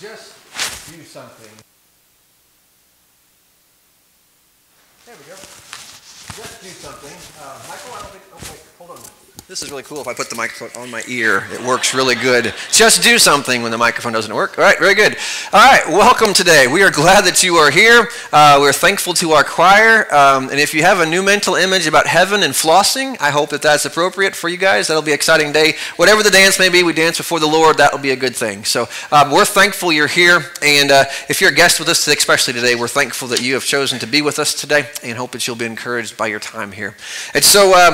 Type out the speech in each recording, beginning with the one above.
just do something. There we go. Just do something. Uh, Michael, I don't think. Oh, wait, hold on. This is really cool if I put the microphone on my ear. It works really good. Just do something when the microphone doesn't work. All right, very good. All right, welcome today. We are glad that you are here. Uh, we're thankful to our choir. Um, and if you have a new mental image about heaven and flossing, I hope that that's appropriate for you guys. That'll be an exciting day. Whatever the dance may be, we dance before the Lord. That will be a good thing. So um, we're thankful you're here. And uh, if you're a guest with us, especially today, we're thankful that you have chosen to be with us today and hope that you'll be encouraged by your time here. And so uh,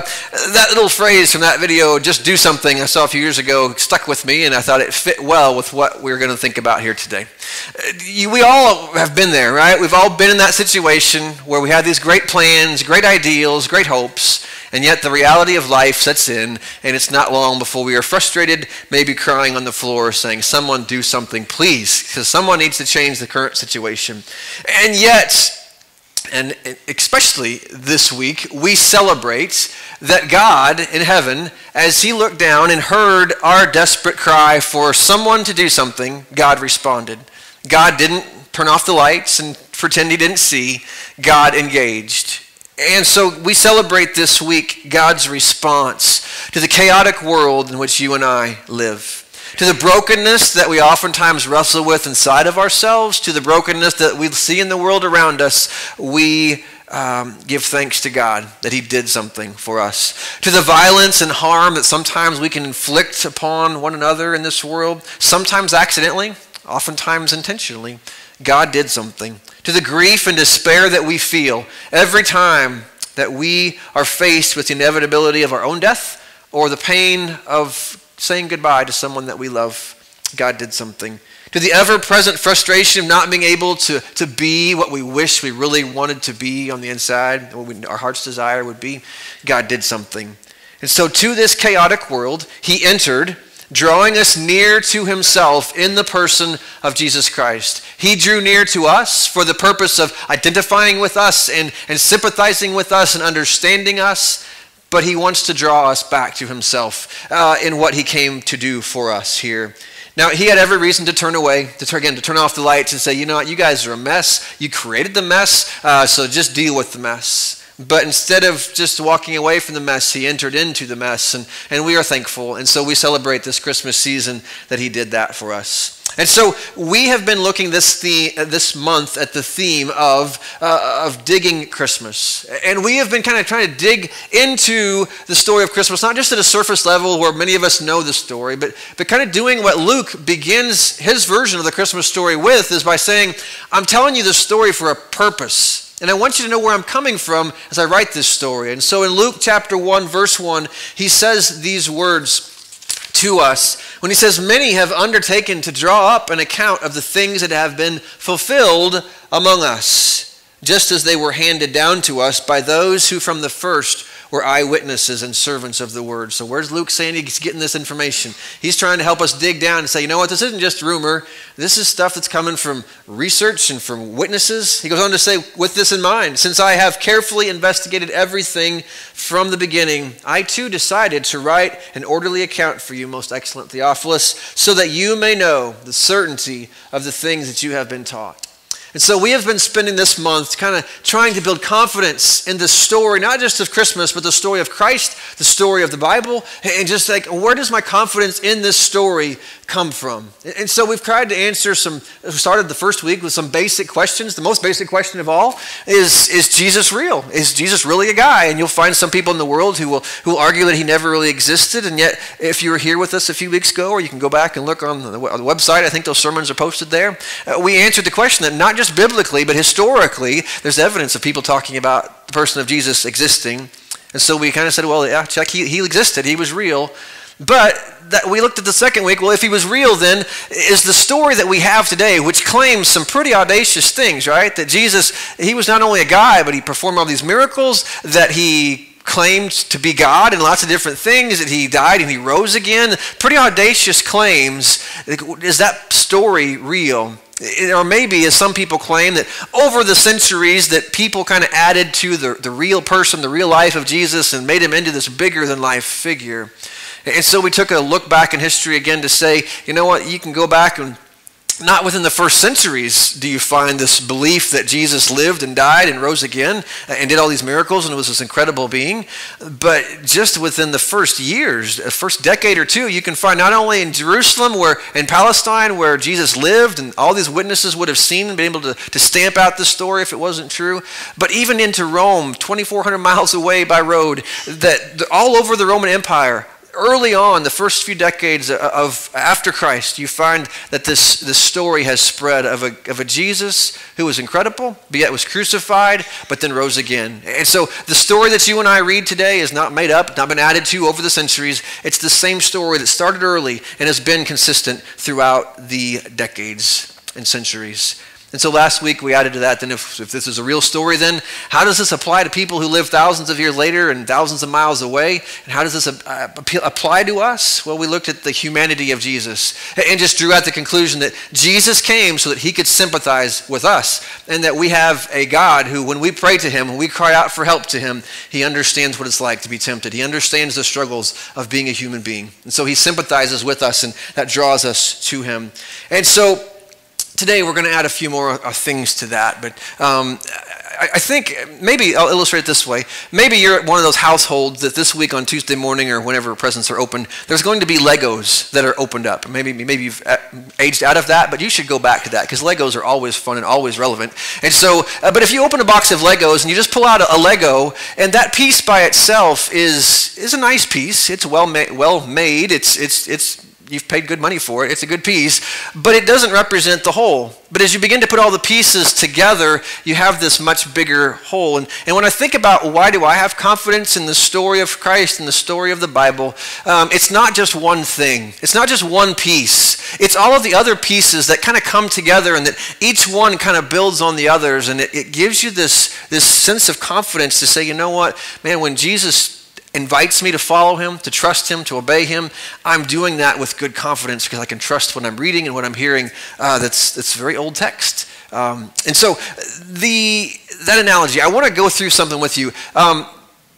that little phrase from that video, just do something, I saw a few years ago, stuck with me, and I thought it fit well with what we're going to think about here today. Uh, we all have been there, right? We've all been in that situation where we have these great plans, great ideals, great hopes, and yet the reality of life sets in, and it's not long before we are frustrated, maybe crying on the floor, saying, Someone do something, please, because someone needs to change the current situation. And yet, and especially this week, we celebrate that God in heaven, as He looked down and heard our desperate cry for someone to do something, God responded. God didn't turn off the lights and pretend He didn't see, God engaged. And so we celebrate this week God's response to the chaotic world in which you and I live to the brokenness that we oftentimes wrestle with inside of ourselves, to the brokenness that we see in the world around us, we um, give thanks to God that He did something for us. To the violence and harm that sometimes we can inflict upon one another in this world, sometimes accidentally, oftentimes intentionally, God did something. To the grief and despair that we feel every time that we are faced with the inevitability of our own death or the pain of saying goodbye to someone that we love, God did something. To the ever present frustration of not being able to, to be what we wish we really wanted to be on the inside, what we, our heart's desire would be, God did something. And so, to this chaotic world, He entered, drawing us near to Himself in the person of Jesus Christ. He drew near to us for the purpose of identifying with us and, and sympathizing with us and understanding us but he wants to draw us back to himself uh, in what he came to do for us here. Now, he had every reason to turn away, to turn, again, to turn off the lights and say, you know what, you guys are a mess. You created the mess, uh, so just deal with the mess. But instead of just walking away from the mess, he entered into the mess, and, and we are thankful. And so we celebrate this Christmas season that he did that for us. And so we have been looking this, uh, this month at the theme of, uh, of digging Christmas. And we have been kind of trying to dig into the story of Christmas, not just at a surface level where many of us know the story, but, but kind of doing what Luke begins his version of the Christmas story with is by saying, I'm telling you the story for a purpose. And I want you to know where I'm coming from as I write this story. And so in Luke chapter 1, verse 1, he says these words to us when he says, Many have undertaken to draw up an account of the things that have been fulfilled among us, just as they were handed down to us by those who from the first were eyewitnesses and servants of the word. So, where's Luke saying he's getting this information? He's trying to help us dig down and say, you know what, this isn't just rumor. This is stuff that's coming from research and from witnesses. He goes on to say, with this in mind, since I have carefully investigated everything from the beginning, I too decided to write an orderly account for you, most excellent Theophilus, so that you may know the certainty of the things that you have been taught. And so we have been spending this month kind of trying to build confidence in the story, not just of Christmas, but the story of Christ, the story of the Bible, and just like, where does my confidence in this story come from? And so we've tried to answer some, we started the first week with some basic questions. The most basic question of all is, is Jesus real? Is Jesus really a guy? And you'll find some people in the world who will, who will argue that he never really existed. And yet, if you were here with us a few weeks ago, or you can go back and look on the, on the website, I think those sermons are posted there. Uh, we answered the question that not just biblically, but historically, there's evidence of people talking about the person of Jesus existing. And so we kind of said, well, yeah, check, he, he existed, he was real. But that we looked at the second week, well, if he was real, then is the story that we have today, which claims some pretty audacious things, right? That Jesus, he was not only a guy, but he performed all these miracles, that he claimed to be God and lots of different things, that he died and he rose again. Pretty audacious claims. Is that story real? Or maybe, as some people claim, that over the centuries that people kind of added to the, the real person, the real life of Jesus, and made him into this bigger than life figure. And so we took a look back in history again to say, you know what, you can go back and not within the first centuries do you find this belief that Jesus lived and died and rose again and did all these miracles and was this incredible being. But just within the first years, the first decade or two, you can find not only in Jerusalem, where in Palestine, where Jesus lived and all these witnesses would have seen and been able to, to stamp out the story if it wasn't true, but even into Rome, 2,400 miles away by road, that all over the Roman Empire, early on, the first few decades of after Christ, you find that this, this story has spread of a, of a Jesus who was incredible, but yet was crucified, but then rose again. And so the story that you and I read today is not made up, not been added to over the centuries. It's the same story that started early and has been consistent throughout the decades and centuries. And so last week we added to that, then if, if this is a real story, then how does this apply to people who live thousands of years later and thousands of miles away? And how does this uh, apply to us? Well, we looked at the humanity of Jesus and just drew out the conclusion that Jesus came so that he could sympathize with us and that we have a God who, when we pray to him, when we cry out for help to him, he understands what it's like to be tempted. He understands the struggles of being a human being. And so he sympathizes with us and that draws us to him. And so today we're going to add a few more uh, things to that. But um, I, think maybe I'll illustrate it this way. Maybe you're at one of those households that this week on Tuesday morning or whenever presents are open, there's going to be Legos that are opened up. Maybe maybe you've uh, aged out of that, but you should go back to that because Legos are always fun and always relevant. And so, uh, but if you open a box of Legos and you just pull out a, a Lego, and that piece by itself is is a nice piece. It's well ma- well made. It's it's it's you've paid good money for it. It's a good piece, but it doesn't represent the whole. But as you begin to put all the pieces together, you have this much bigger whole. And, and when I think about why do I have confidence in the story of Christ and the story of the Bible, um, it's not just one thing. It's not just one piece. It's all of the other pieces that kind of come together and that each one kind of builds on the others. And it, it gives you this, this sense of confidence to say, you know what, man, when Jesus invites me to follow him, to trust him, to obey him, I'm doing that with good confidence because I can trust what I'm reading and what I'm hearing. Uh, that's, that's very old text. Um, and so the, that analogy, I want to go through something with you. Um,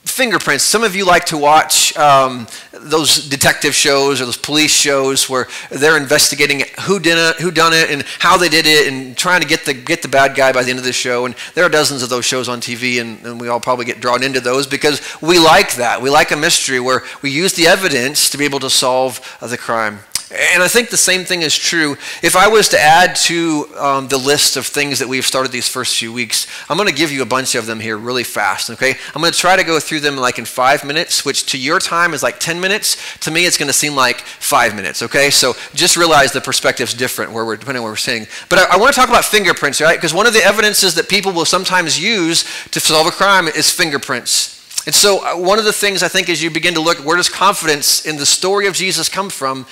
fingerprints. Some of you like to watch um, those detective shows or those police shows where they're investigating who did it, who done it, and how they did it, and trying to get the get the bad guy by the end of the show. And there are dozens of those shows on TV, and, and we all probably get drawn into those because we like that. We like a mystery where we use the evidence to be able to solve the crime. And I think the same thing is true. If I was to add to um, the list of things that we've started these first few weeks, I'm going to give you a bunch of them here really fast, okay? I'm going to try to go through them like in five minutes, which to your time is like 10 minutes. To me, it's going to seem like five minutes, okay? So just realize the perspective's different where we're, depending on what we're saying. But I, I want to talk about fingerprints, right? Because one of the evidences that people will sometimes use to solve a crime is fingerprints. And so, uh, one of the things I think as you begin to look, where does confidence in the story of Jesus come from?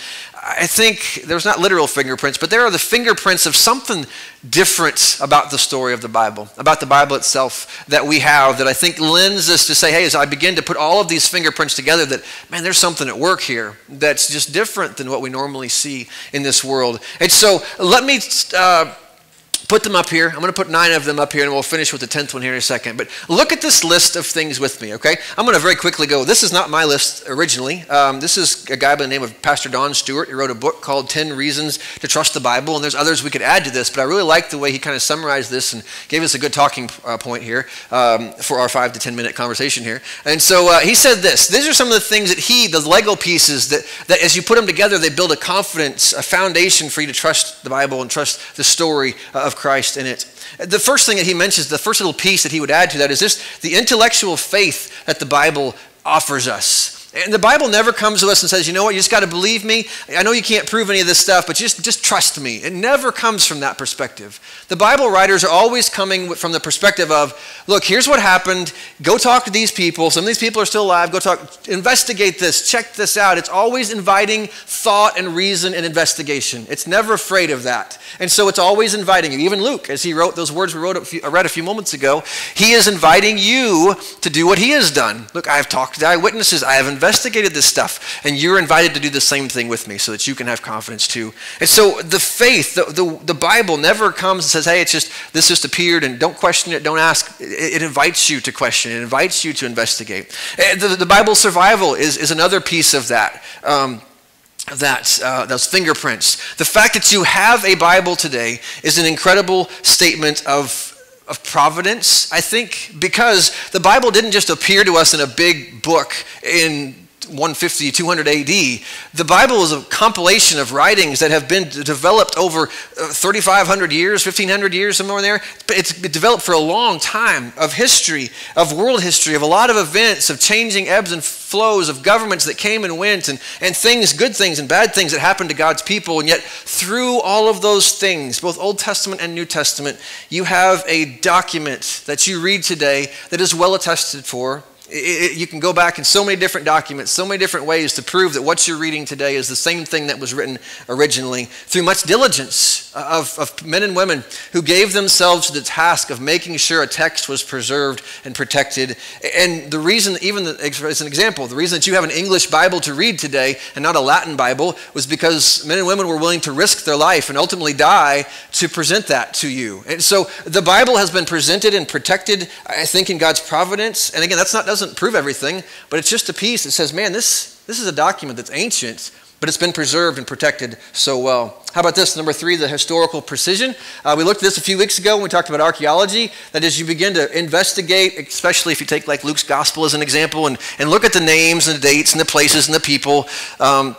I think there's not literal fingerprints, but there are the fingerprints of something different about the story of the Bible, about the Bible itself that we have that I think lends us to say, hey, as I begin to put all of these fingerprints together, that, man, there's something at work here that's just different than what we normally see in this world. And so let me. Uh, put them up here. I'm going to put nine of them up here, and we'll finish with the tenth one here in a second. But look at this list of things with me, okay? I'm going to very quickly go. This is not my list originally. Um, this is a guy by the name of Pastor Don Stewart. He wrote a book called 10 Reasons to Trust the Bible, and there's others we could add to this, but I really like the way he kind of summarized this and gave us a good talking uh, point here um, for our five to 10 minute conversation here. And so uh, he said this These are some of the things that he, the Lego pieces, that, that as you put them together, they build a confidence, a foundation for you to trust the Bible and trust the story of Christ in it. The first thing that he mentions, the first little piece that he would add to that is this the intellectual faith that the Bible offers us. And the Bible never comes to us and says, you know what, you just got to believe me. I know you can't prove any of this stuff, but just, just trust me. It never comes from that perspective. The Bible writers are always coming from the perspective of, look, here's what happened. Go talk to these people. Some of these people are still alive. Go talk, investigate this, check this out. It's always inviting thought and reason and investigation. It's never afraid of that. And so it's always inviting you. Even Luke, as he wrote those words we wrote a few, read a few moments ago, he is inviting you to do what he has done. Look, I have talked to eyewitnesses. I have investigated this stuff, and you're invited to do the same thing with me so that you can have confidence too. And so the faith, the, the, the Bible never comes and says, hey, it's just, this just appeared, and don't question it, don't ask. It, it invites you to question, it invites you to investigate. The, the Bible survival is, is another piece of that. Um, that uh, those fingerprints. The fact that you have a Bible today is an incredible statement of of providence, I think, because the Bible didn't just appear to us in a big book in 150, 200 AD. The Bible is a compilation of writings that have been developed over uh, 3,500 years, 1,500 years, somewhere in there. It's been developed for a long time of history, of world history, of a lot of events, of changing ebbs and flows, of governments that came and went, and, and things, good things and bad things that happened to God's people. And yet, through all of those things, both Old Testament and New Testament, you have a document that you read today that is well attested for it, it, you can go back in so many different documents, so many different ways to prove that what you're reading today is the same thing that was written originally through much diligence of, of men and women who gave themselves to the task of making sure a text was preserved and protected. And the reason, even the, as an example, the reason that you have an English Bible to read today and not a Latin Bible was because men and women were willing to risk their life and ultimately die to present that to you. And so the Bible has been presented and protected, I think, in God's providence. And again, that's not doesn't prove everything, but it's just a piece that says, man, this, this is a document that's ancient, but it's been preserved and protected so well. How about this? Number three, the historical precision. Uh, we looked at this a few weeks ago when we talked about archaeology. That is, you begin to investigate, especially if you take like Luke's gospel as an example, and, and look at the names and the dates and the places and the people. Um,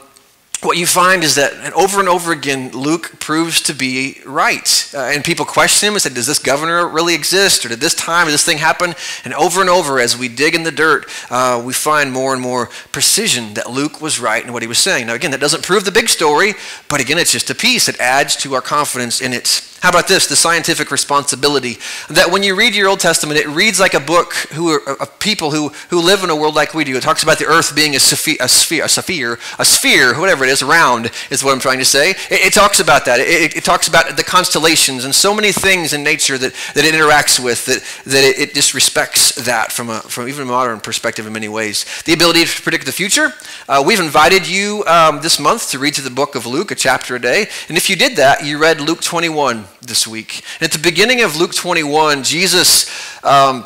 what you find is that over and over again, Luke proves to be right. Uh, and people question him and say, Does this governor really exist? Or did this time, did this thing happen? And over and over, as we dig in the dirt, uh, we find more and more precision that Luke was right in what he was saying. Now, again, that doesn't prove the big story, but again, it's just a piece. It adds to our confidence in it. How about this? The scientific responsibility. That when you read your Old Testament, it reads like a book who are, of people who, who live in a world like we do. It talks about the earth being a sphere, a sphere, a sphere, a sphere whatever it is, round is what I'm trying to say. It, it talks about that. It, it, talks about the constellations and so many things in nature that, that it interacts with that, that it, it just respects that from, a, from even a modern perspective in many ways. The ability to predict the future. Uh, we've invited you um, this month to read through the book of Luke, a chapter a day. And if you did that, you read Luke 21 this week. And at the beginning of Luke 21, Jesus um,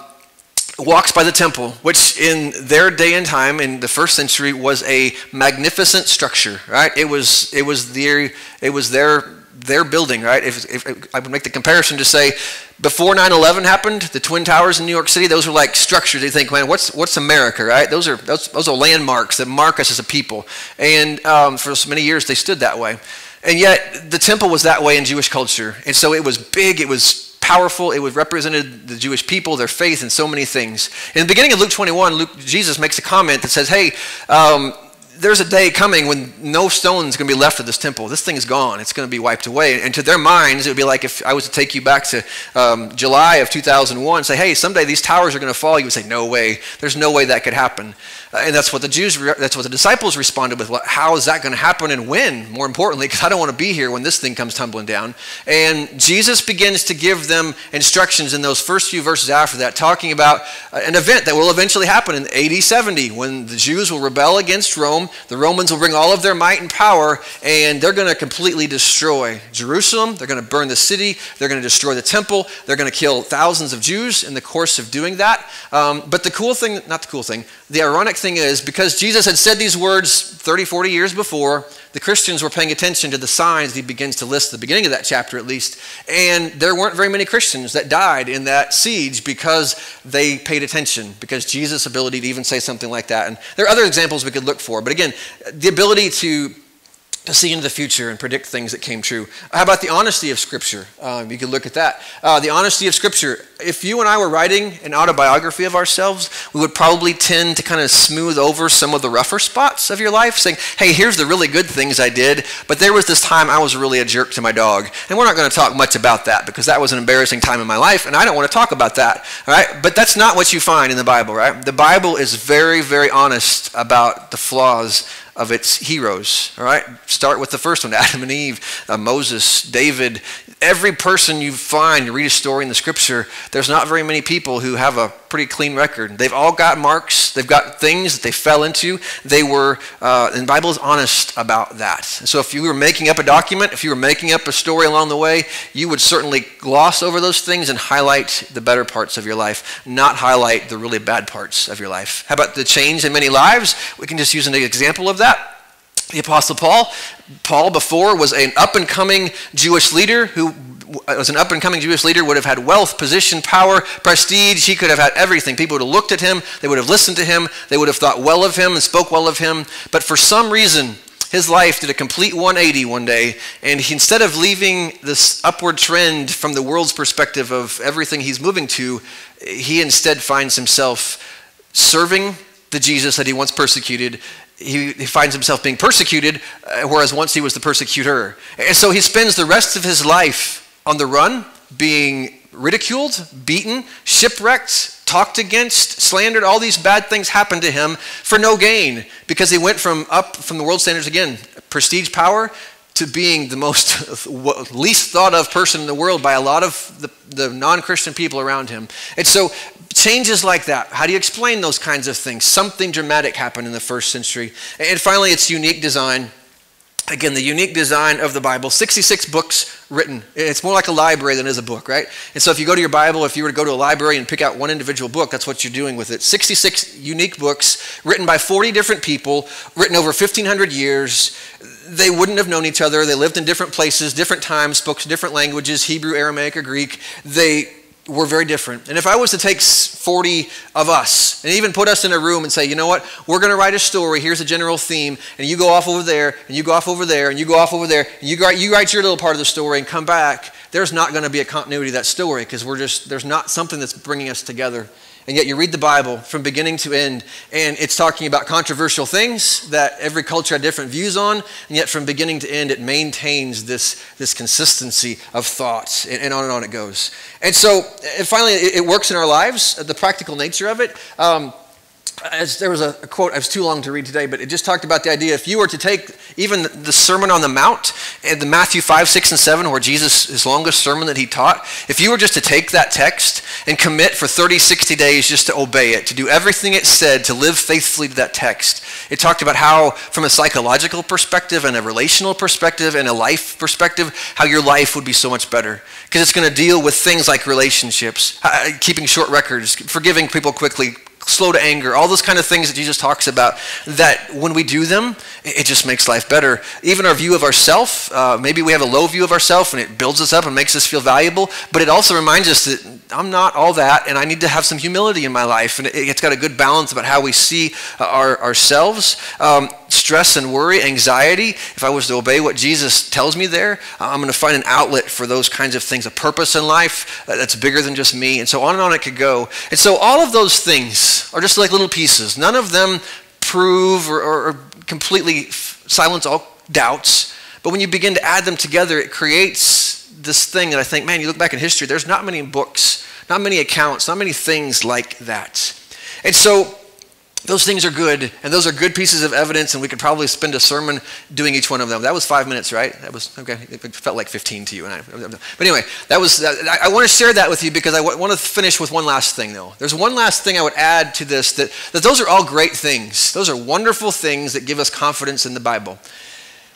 walks by the temple, which in their day and time, in the first century, was a magnificent structure. Right? It was it was their it was their their building. Right? If, if, if I would make the comparison to say, before 9/11 happened, the twin towers in New York City, those were like structures. You think, man, what's what's America? Right? Those are those, those are landmarks that mark us as a people. And um, for so many years, they stood that way. And yet, the temple was that way in Jewish culture. And so it was big, it was powerful, it was represented the Jewish people, their faith, and so many things. In the beginning of Luke 21, Luke, Jesus makes a comment that says, Hey, um, there's a day coming when no stone's going to be left of this temple. This thing is gone. It's going to be wiped away. And to their minds, it would be like if I was to take you back to um, July of 2001 and say, hey, someday these towers are going to fall. You would say, no way. There's no way that could happen. Uh, and that's what the Jews, that's what the disciples responded with. How is that going to happen and when? More importantly, because I don't want to be here when this thing comes tumbling down. And Jesus begins to give them instructions in those first few verses after that, talking about uh, an event that will eventually happen in AD 70 when the Jews will rebel against Rome. The Romans will bring all of their might and power, and they're going to completely destroy Jerusalem. They're going to burn the city. They're going to destroy the temple. They're going to kill thousands of Jews in the course of doing that. Um, but the cool thing, not the cool thing, the ironic thing is because Jesus had said these words 30, 40 years before, the Christians were paying attention to the signs he begins to list at the beginning of that chapter at least. And there weren't very many Christians that died in that siege because they paid attention, because Jesus' ability to even say something like that. And there are other examples we could look for. But again, the ability to to see into the future and predict things that came true. How about the honesty of Scripture? Um, you could look at that. Uh, the honesty of Scripture. If you and I were writing an autobiography of ourselves, we would probably tend to kind of smooth over some of the rougher spots of your life, saying, hey, here's the really good things I did, but there was this time I was really a jerk to my dog. And we're not going to talk much about that because that was an embarrassing time in my life, and I don't want to talk about that. All right? But that's not what you find in the Bible, right? The Bible is very, very honest about the flaws of its heroes. All right, start with the first one Adam and Eve, uh, Moses, David. Every person you find, you read a story in the scripture, there's not very many people who have a pretty clean record. They've all got marks, they've got things that they fell into. They were, uh, and the Bible is honest about that. So if you were making up a document, if you were making up a story along the way, you would certainly gloss over those things and highlight the better parts of your life, not highlight the really bad parts of your life. How about the change in many lives? We can just use an example of that. The Apostle Paul, Paul before was an up and coming Jewish leader who was an up and coming Jewish leader, would have had wealth, position, power, prestige. He could have had everything. People would have looked at him, they would have listened to him, they would have thought well of him and spoke well of him. But for some reason, his life did a complete 180 one day, and he, instead of leaving this upward trend from the world's perspective of everything he's moving to, he instead finds himself serving the Jesus that he once persecuted. He, he finds himself being persecuted, uh, whereas once he was the persecutor. And so he spends the rest of his life on the run, being ridiculed, beaten, shipwrecked, talked against, slandered. All these bad things happened to him for no gain because he went from up from the world standards again, prestige, power, to being the most least thought of person in the world by a lot of the, the non Christian people around him. And so, changes like that, how do you explain those kinds of things? Something dramatic happened in the first century. And finally, its unique design. Again, the unique design of the Bible 66 books written. It's more like a library than it is a book, right? And so, if you go to your Bible, if you were to go to a library and pick out one individual book, that's what you're doing with it. 66 unique books written by 40 different people, written over 1,500 years. They wouldn't have known each other. They lived in different places, different times, spoke different languages Hebrew, Aramaic, or Greek. They were very different. And if I was to take 40 of us and even put us in a room and say, you know what, we're going to write a story, here's a general theme, and you go off over there, and you go off over there, and you go off over there, and you write, you write your little part of the story and come back, there's not going to be a continuity of that story because we're just, there's not something that's bringing us together. And yet you read the Bible from beginning to end, and it's talking about controversial things that every culture had different views on, and yet from beginning to end, it maintains this, this consistency of thought, and, and on and on it goes. And so, and finally, it, it, works in our lives, the practical nature of it. Um, as there was a, a, quote, I was too long to read today, but it just talked about the idea if you were to take even the Sermon on the Mount, the Matthew 5, 6, and 7, where Jesus, his longest sermon that he taught, if you were just to take that text and commit for 30, 60 days just to obey it, to do everything it said, to live faithfully to that text, it talked about how, from a psychological perspective and a relational perspective and a life perspective, how your life would be so much better. Because it's going to deal with things like relationships, uh, keeping short records, forgiving people quickly, slow to anger, all those kind of things that Jesus talks about, that when we do them, it just makes life better. Even our view of ourself, uh, maybe we have a low view of ourself and it builds us up and makes us feel valuable, but it also reminds us that I'm not all that and I need to have some humility in my life. And it, has got a good balance about how we see uh, our, ourselves. Um, stress and worry, anxiety, if I was to obey what Jesus tells me there, I'm going to find an outlet for those kinds of things, a purpose in life that's bigger than just me. And so on and on it could go. And so all of those things are just like little pieces. None of them prove or, or, or completely silence all doubts. But when you begin to add them together, it creates this thing that I think, man, you look back in history, there's not many books, not many accounts, not many things like that. And so those things are good, and those are good pieces of evidence, and we could probably spend a sermon doing each one of them. That was five minutes, right? That was okay. It felt like 15 to you, and I. But anyway, that was. I, want to share that with you because I want to finish with one last thing, though. There's one last thing I would add to this that that those are all great things. Those are wonderful things that give us confidence in the Bible.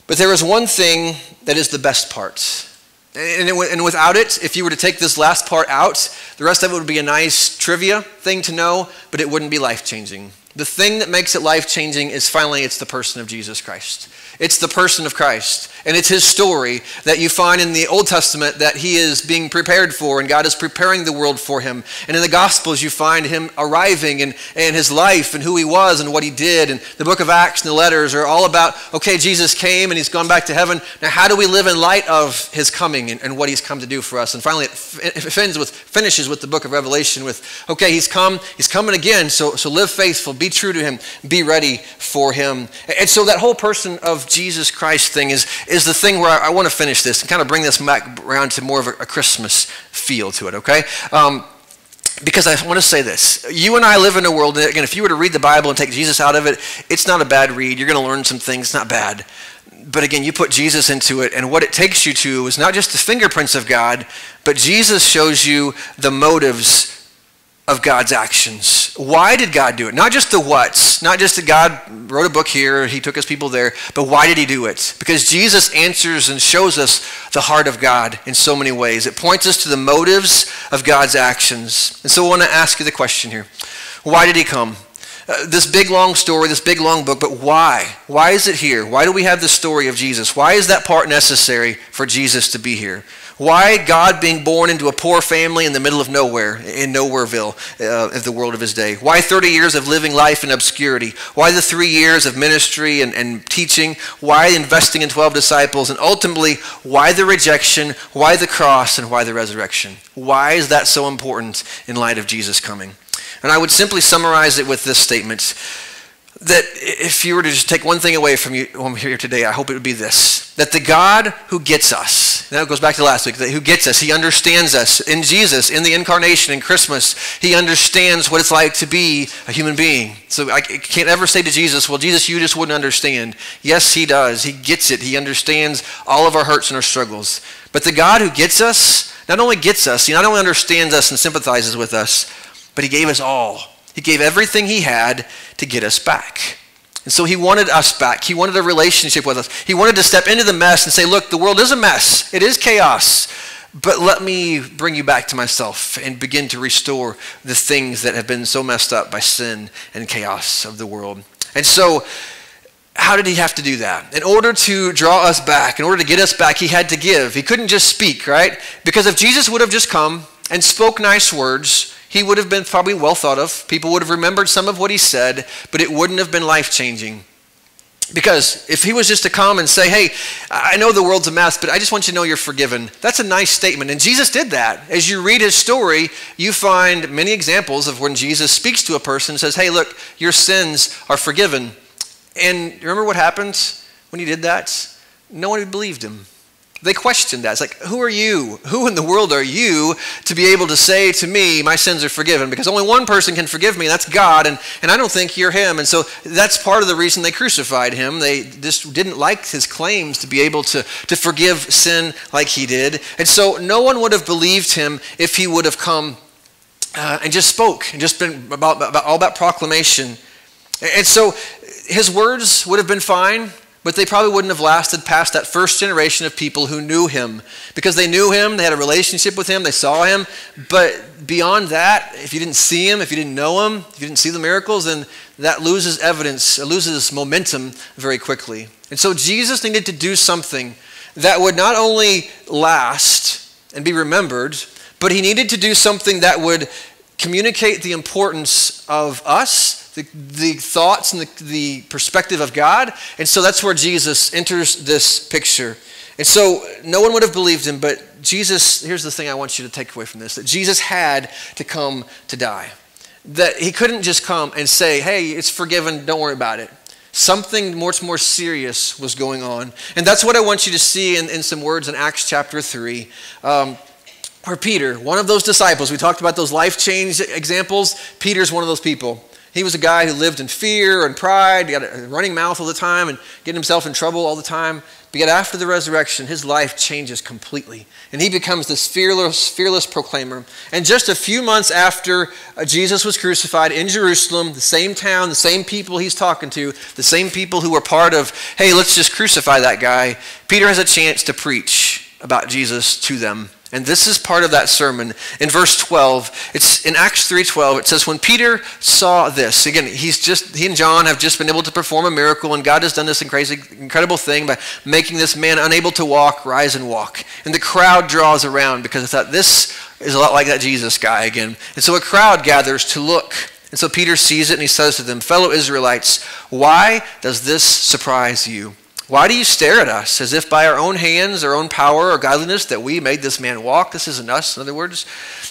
But there is one thing that is the best part. And, and without it, if you were to take this last part out, the rest of it would be a nice trivia thing to know, but it wouldn't be life changing. The thing that makes it life changing is finally it's the person of Jesus Christ. It's the person of Christ. And it's his story that you find in the Old Testament that he is being prepared for and God is preparing the world for him. And in the Gospels, you find him arriving and, and his life and who he was and what he did. And the book of Acts and the letters are all about okay, Jesus came and he's gone back to heaven. Now, how do we live in light of his coming and, and what he's come to do for us? And finally, it, it ends with, finishes with the book of Revelation with okay, he's come, he's coming again, so, so live faithful, be true to him, be ready for him. And so that whole person of Jesus Christ thing is is the thing where I, I want to finish this and kind of bring this back around to more of a, a Christmas feel to it, okay? Um, because I want to say this. You and I live in a world, again, if you were to read the Bible and take Jesus out of it, it's not a bad read. You're going to learn some things, it's not bad. But again, you put Jesus into it, and what it takes you to is not just the fingerprints of God, but Jesus shows you the motives of God's actions. Why did God do it? Not just the what's, not just that God wrote a book here, he took his people there, but why did he do it? Because Jesus answers and shows us the heart of God in so many ways. It points us to the motives of God's actions. And so I want to ask you the question here. Why did he come? uh, this big long story, this big long book, but why? Why is it here? Why do we have the story of Jesus? Why is that part necessary for Jesus to be here? Why God being born into a poor family in the middle of nowhere, in Nowhereville, uh, of the world of his day? Why 30 years of living life in obscurity? Why the three years of ministry and, and teaching? Why investing in 12 disciples? And ultimately, why the rejection? Why the cross? And why the resurrection? Why is that so important in light of Jesus coming? And I would simply summarize it with this statement that if you were to just take one thing away from you from here today, I hope it would be this that the God who gets us, it goes back to last week, that who gets us, he understands us in Jesus, in the incarnation, in Christmas, he understands what it's like to be a human being. So I can't ever say to Jesus, well, Jesus, you just wouldn't understand. Yes, he does. He gets it. He understands all of our hurts and our struggles. But the God who gets us, not only gets us, he not only understands us and sympathizes with us, but he gave us all. He gave everything he had to get us back. And so he wanted us back. He wanted a relationship with us. He wanted to step into the mess and say, Look, the world is a mess, it is chaos. But let me bring you back to myself and begin to restore the things that have been so messed up by sin and chaos of the world. And so, how did he have to do that? In order to draw us back, in order to get us back, he had to give. He couldn't just speak, right? Because if Jesus would have just come and spoke nice words, he would have been probably well thought of. People would have remembered some of what he said, but it wouldn't have been life changing. Because if he was just to come and say, Hey, I know the world's a mess, but I just want you to know you're forgiven, that's a nice statement. And Jesus did that. As you read his story, you find many examples of when Jesus speaks to a person and says, Hey, look, your sins are forgiven. And remember what happened when he did that? No one believed him. They questioned that. It's like, who are you? Who in the world are you to be able to say to me, my sins are forgiven? Because only one person can forgive me, and that's God, and, and I don't think you're him. And so that's part of the reason they crucified him. They just didn't like his claims to be able to, to forgive sin like he did. And so no one would have believed him if he would have come uh, and just spoke and just been about, about all that proclamation. And so his words would have been fine. But they probably wouldn't have lasted past that first generation of people who knew him. Because they knew him, they had a relationship with him, they saw him. But beyond that, if you didn't see him, if you didn't know him, if you didn't see the miracles, then that loses evidence, it loses momentum very quickly. And so Jesus needed to do something that would not only last and be remembered, but he needed to do something that would communicate the importance of us the, the thoughts and the, the perspective of God. And so that's where Jesus enters this picture. And so no one would have believed him, but Jesus, here's the thing I want you to take away from this that Jesus had to come to die. That he couldn't just come and say, hey, it's forgiven, don't worry about it. Something much more serious was going on. And that's what I want you to see in, in some words in Acts chapter 3. Um, where Peter, one of those disciples, we talked about those life change examples. Peter's one of those people. He was a guy who lived in fear and pride, he a running mouth all the time and getting himself in trouble all the time. But yet after the resurrection, his life changes completely. And he becomes this fearless, fearless proclaimer. And just a few months after uh, Jesus was crucified in Jerusalem, the same town, the same people he's talking to, the same people who were part of, hey, let's just crucify that guy, Peter has a chance to preach about Jesus to them. And this is part of that sermon. In verse 12, it's in Acts 3:12, it says when Peter saw this, again, he's just he and John have just been able to perform a miracle and God has done this crazy incredible thing by making this man unable to walk rise and walk. And the crowd draws around because I thought this is a lot like that Jesus guy again. And so a crowd gathers to look. And so Peter sees it and he says to them, "Fellow Israelites, why does this surprise you?" Why do you stare at us as if by our own hands, our own power, or godliness that we made this man walk? This isn't us, in other words.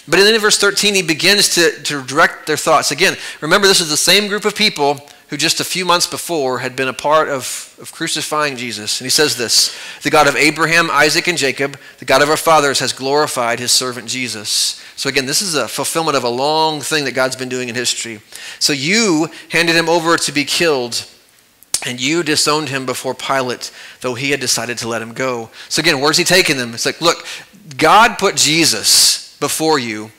But then in verse 13, he begins to, to direct their thoughts. Again, remember, this is the same group of people who just a few months before had been a part of, of crucifying Jesus. And he says this The God of Abraham, Isaac, and Jacob, the God of our fathers, has glorified his servant Jesus. So again, this is a fulfillment of a long thing that God's been doing in history. So you handed him over to be killed and you disowned him before Pilate, though he had decided to let him go. So again, where's he taking them? It's like, look, God put Jesus before you.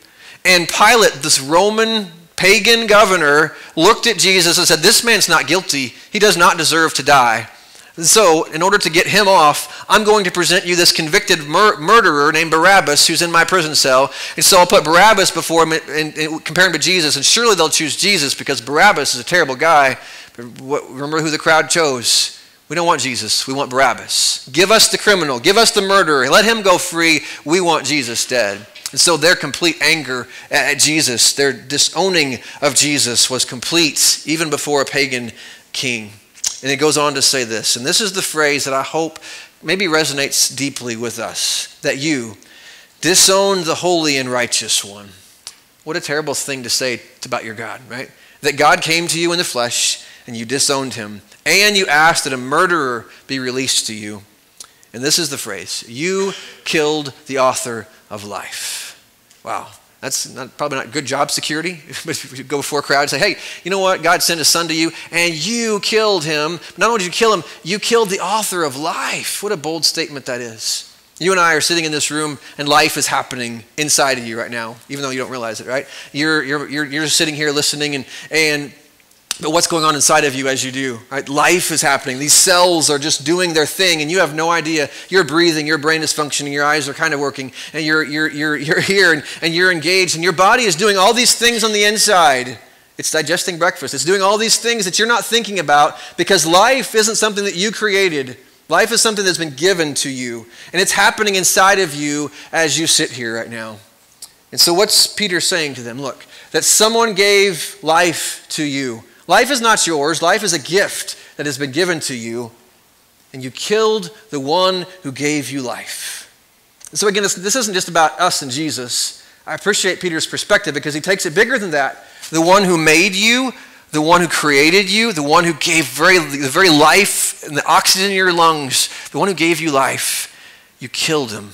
And Pilate, this Roman pagan governor, looked at Jesus and said, This man's not guilty. He does not deserve to die. So, in order to get him off, I'm going to present you this convicted mur- murderer named Barabbas who's in my prison cell. And so I'll put Barabbas before him and, and, and compare him to Jesus. And surely they'll choose Jesus because Barabbas is a terrible guy. Remember who the crowd chose? We don't want Jesus. We want Barabbas. Give us the criminal. Give us the murderer. Let him go free. We want Jesus dead. And so their complete anger at Jesus, their disowning of Jesus was complete even before a pagan king. And it goes on to say this, and this is the phrase that I hope maybe resonates deeply with us that you disown the holy and righteous one. What a terrible thing to say about your God, right? That God came to you in the flesh and you disowned him, and you asked that a murderer be released to you. And this is the phrase you killed the author of life. Wow. That's not, probably not good job security. But you go before a crowd and say, hey, you know what? God sent his son to you and you killed him. Not only did you kill him, you killed the author of life. What a bold statement that is. You and I are sitting in this room and life is happening inside of you right now, even though you don't realize it, right? You're, you're, you're, you're sitting here listening and, and but what's going on inside of you as you do? Right? Life is happening. These cells are just doing their thing, and you have no idea. You're breathing, your brain is functioning, your eyes are kind of working, and you're, you're, you're, you're here and, and you're engaged, and your body is doing all these things on the inside. It's digesting breakfast, it's doing all these things that you're not thinking about because life isn't something that you created. Life is something that's been given to you, and it's happening inside of you as you sit here right now. And so, what's Peter saying to them? Look, that someone gave life to you. Life is not yours, life is a gift that has been given to you, and you killed the one who gave you life. so, again, this, this isn't just about us and Jesus. I appreciate Peter's perspective because he takes it bigger than that. The one who made you, the one who created you, the one who gave very, the very life and the oxygen in your lungs, the one who gave you life, you killed him.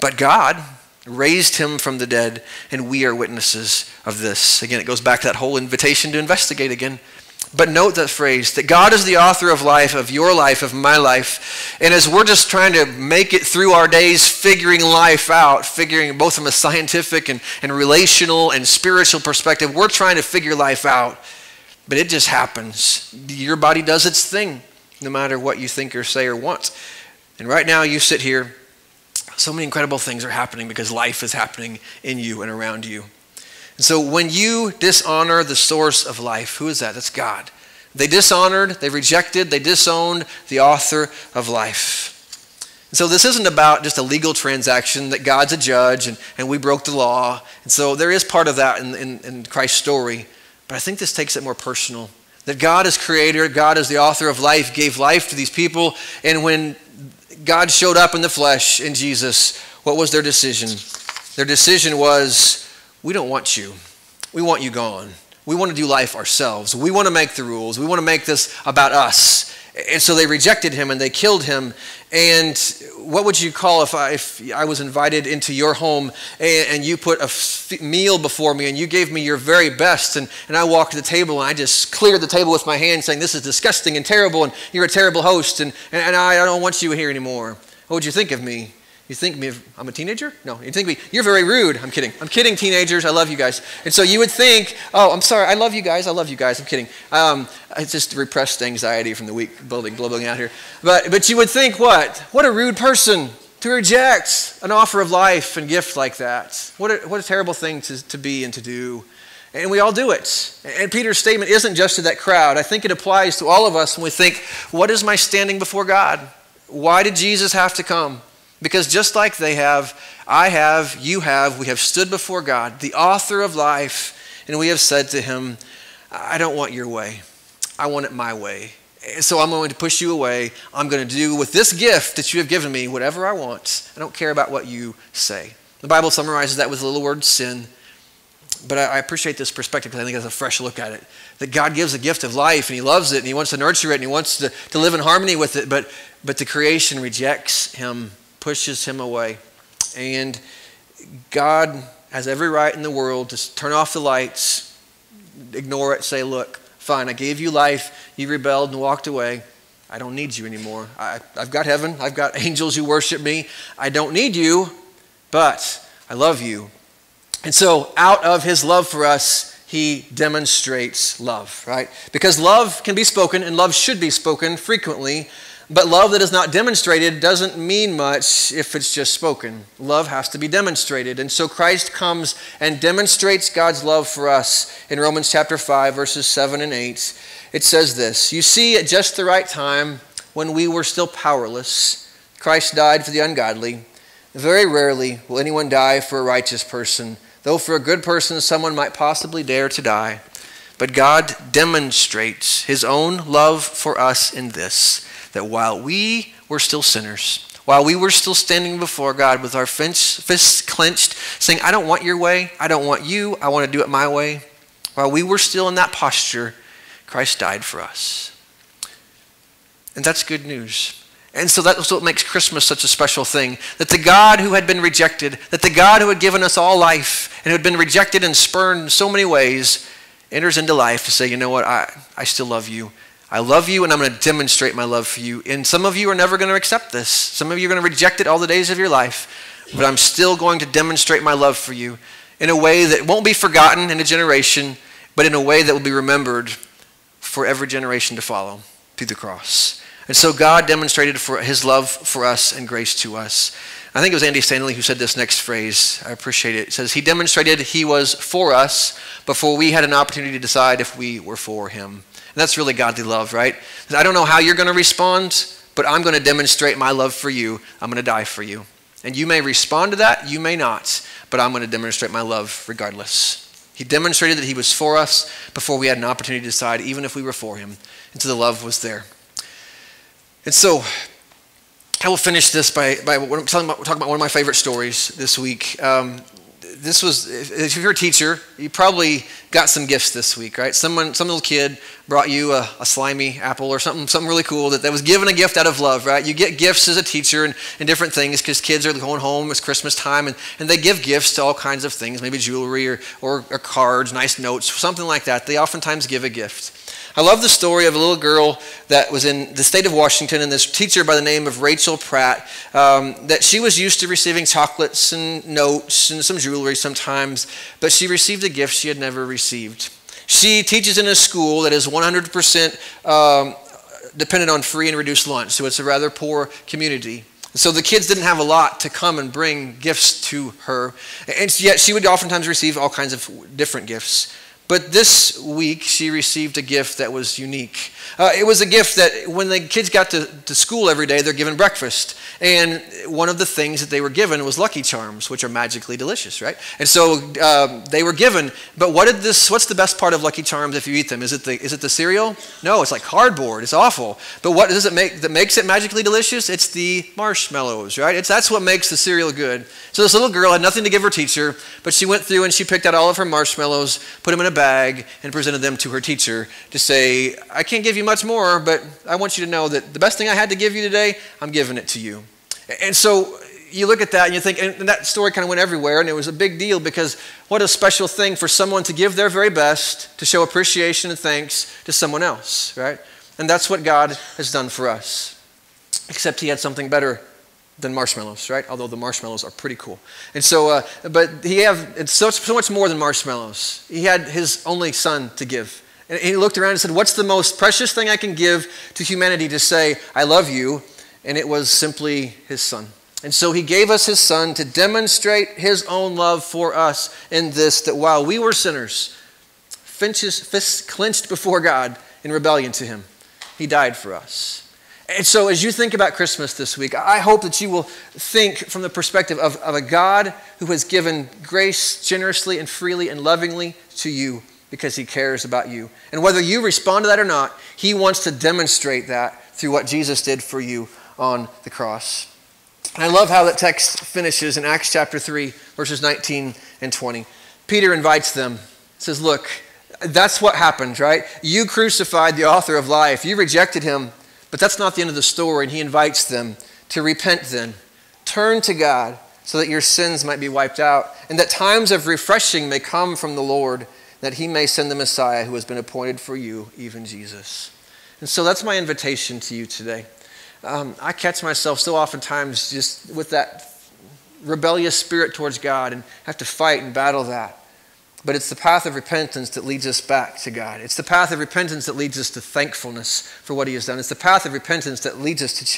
But God, raised him from the dead, and we are witnesses of this. Again, it goes back to that whole invitation to investigate again. But note that phrase that God is the author of life, of your life, of my life. And as we're just trying to make it through our days, figuring life out, figuring both from a scientific and, and relational and spiritual perspective, we're trying to figure life out. But it just happens. Your body does its thing, no matter what you think or say or want. And right now, you sit here so many incredible things are happening because life is happening in you and around you. And so when you dishonor the source of life, who is that? That's God. They dishonored, they rejected, they disowned the author of life. And so this isn't about just a legal transaction that God's a judge and, and we broke the law. And so there is part of that in, in, in Christ's story. But I think this takes it more personal. That God is creator, God is the author of life, gave life to these people. And when God showed up in the flesh in Jesus, what was their decision? Their decision was, we don't want you. We want you gone. We want to do life ourselves. We want to make the rules. We want to make this about us. And so they rejected him and they killed him. And what would you call if I, if I was invited into your home and, and you put a f- meal before me and you gave me your very best and, and I walked to the table and I just cleared the table with my hand saying, This is disgusting and terrible and you're a terrible host and, and, and I, I don't want you here anymore? What would you think of me? You think me, I'm a teenager? No, you think me, you're very rude. I'm kidding. I'm kidding, teenagers. I love you guys. And so you would think, oh, I'm sorry. I love you guys. I love you guys. I'm kidding. Um, it's just repressed anxiety from the week building, building out here. But, but you would think what? What a rude person to reject an offer of life and gift like that. What a, what a terrible thing to, to be and to do. And we all do it. And Peter's statement isn't just to that crowd. I think it applies to all of us when we think, what is my standing before God? Why did Jesus have to come? Because just like they have, I have, you have, we have stood before God, the author of life, and we have said to him, I don't want your way. I want it my way. So I'm going to push you away. I'm going to do with this gift that you have given me whatever I want. I don't care about what you say. The Bible summarizes that with the little word sin. But I, appreciate this perspective because I think it's a fresh look at it. That God gives a gift of life and He loves it and He wants to nurture it and He wants to, to live in harmony with it, but, but the creation rejects Him pushes him away. And God has every right in the world to turn off the lights, ignore it, say, Look, fine, I gave you life, you rebelled and walked away. I don't need you anymore. I, have got heaven, I've got angels who worship me. I don't need you, but I love you. And so, out of his love for us, he demonstrates love, right? Because love can be spoken and love should be spoken frequently, but love that is not demonstrated doesn't mean much if it's just spoken. Love has to be demonstrated. And so Christ comes and demonstrates God's love for us in Romans chapter 5, verses 7 and 8. It says this You see, at just the right time, when we were still powerless, Christ died for the ungodly. Very rarely will anyone die for a righteous person though for a good person someone might possibly dare to die. But God demonstrates his own love for us in this that while we were still sinners, while we were still standing before God with our fists clenched, saying, I don't want your way, I don't want you, I want to do it my way, while we were still in that posture, Christ died for us. And that's good news. And so that's what makes Christmas such a special thing. That the God who had been rejected, that the God who had given us all life and who had been rejected and spurned in so many ways, enters into life to say, you know what, I, I still love you. I love you and I'm going to demonstrate my love for you. And some of you are never going to accept this. Some of you are going to reject it all the days of your life. But I'm still going to demonstrate my love for you in a way that won't be forgotten in a generation, but in a way that will be remembered for every generation to follow through the cross. And so God demonstrated for his love for us and grace to us. I think it was Andy Stanley who said this next phrase. I appreciate it. It says, He demonstrated He was for us before we had an opportunity to decide if we were for Him. And that's really godly love, right? I don't know how you're going to respond, but I'm going to demonstrate my love for you. I'm going to die for you. And you may respond to that, you may not, but I'm going to demonstrate my love regardless. He demonstrated that He was for us before we had an opportunity to decide, even if we were for Him. And so the love was there. And so I will finish this by, by talking about, talking about one of my favorite stories this week. Um, this was, if you're a teacher, you probably got some gifts this week, right? Someone, some little kid brought you a, a, slimy apple or something, something really cool that, that was given a gift out of love, right? You get gifts as a teacher and, and different things because kids are going home, it's Christmas time, and, and they give gifts to all kinds of things, maybe jewelry or, or, or cards, nice notes, something like that. They oftentimes give a gift. I love the story of a little girl that was in the state of Washington and this teacher by the name of Rachel Pratt, um, that she was used to receiving chocolates and notes and some jewelry sometimes, but she received a gift she had never received. She teaches in a school that is 100% um, dependent on free and reduced lunch, so it's a rather poor community. So the kids didn't have a lot to come and bring gifts to her, and yet she would oftentimes receive all kinds of different gifts. But this week, she received a gift that was unique. Uh, it was a gift that when the kids got to, to school every day, they're given breakfast. And one of the things that they were given was Lucky Charms, which are magically delicious, right? And so um, they were given. But what did this? What's the best part of Lucky Charms if you eat them? Is it the is it the cereal? No, it's like cardboard. It's awful. But what does it make that makes it magically delicious? It's the marshmallows, right? It's that's what makes the cereal good. So this little girl had nothing to give her teacher, but she went through and she picked out all of her marshmallows, put them in a bag, and presented them to her teacher to say, "I can't give you much more, but I want you to know that the best thing I had to give you today, I'm giving it to you." And so you look at that and you think, and that story kind of went everywhere, and it was a big deal because what a special thing for someone to give their very best to show appreciation and thanks to someone else, right? And that's what God has done for us. Except He had something better than marshmallows, right? Although the marshmallows are pretty cool. And so, uh, but He had it's so, so much more than marshmallows. He had His only Son to give. And he looked around and said, What's the most precious thing I can give to humanity to say, I love you? and it was simply his son. And so he gave us his son to demonstrate his own love for us in this that while we were sinners, fists clenched before God in rebellion to him, he died for us. And so, as you think about Christmas this week, I hope that you will think from the perspective of, of a God who has given grace generously and freely and lovingly to you because he cares about you. And whether you respond to that or not, he wants to demonstrate that through what Jesus did for you on the cross. And I love how that text finishes in Acts chapter 3, verses 19 and 20. Peter invites them, says, Look, that's what happened, right? You crucified the author of life. You rejected him, but that's not the end of the story. And he invites them to repent then. Turn to God so that your sins might be wiped out, and that times of refreshing may come from the Lord, that he may send the Messiah who has been appointed for you, even Jesus. And so that's my invitation to you today um, I catch myself so oftentimes just with that rebellious spirit towards God and have to fight and battle that. But it's the path of repentance that leads us back to God. It's the path of repentance that leads us to thankfulness for what He has done. It's the path of repentance that leads us to change.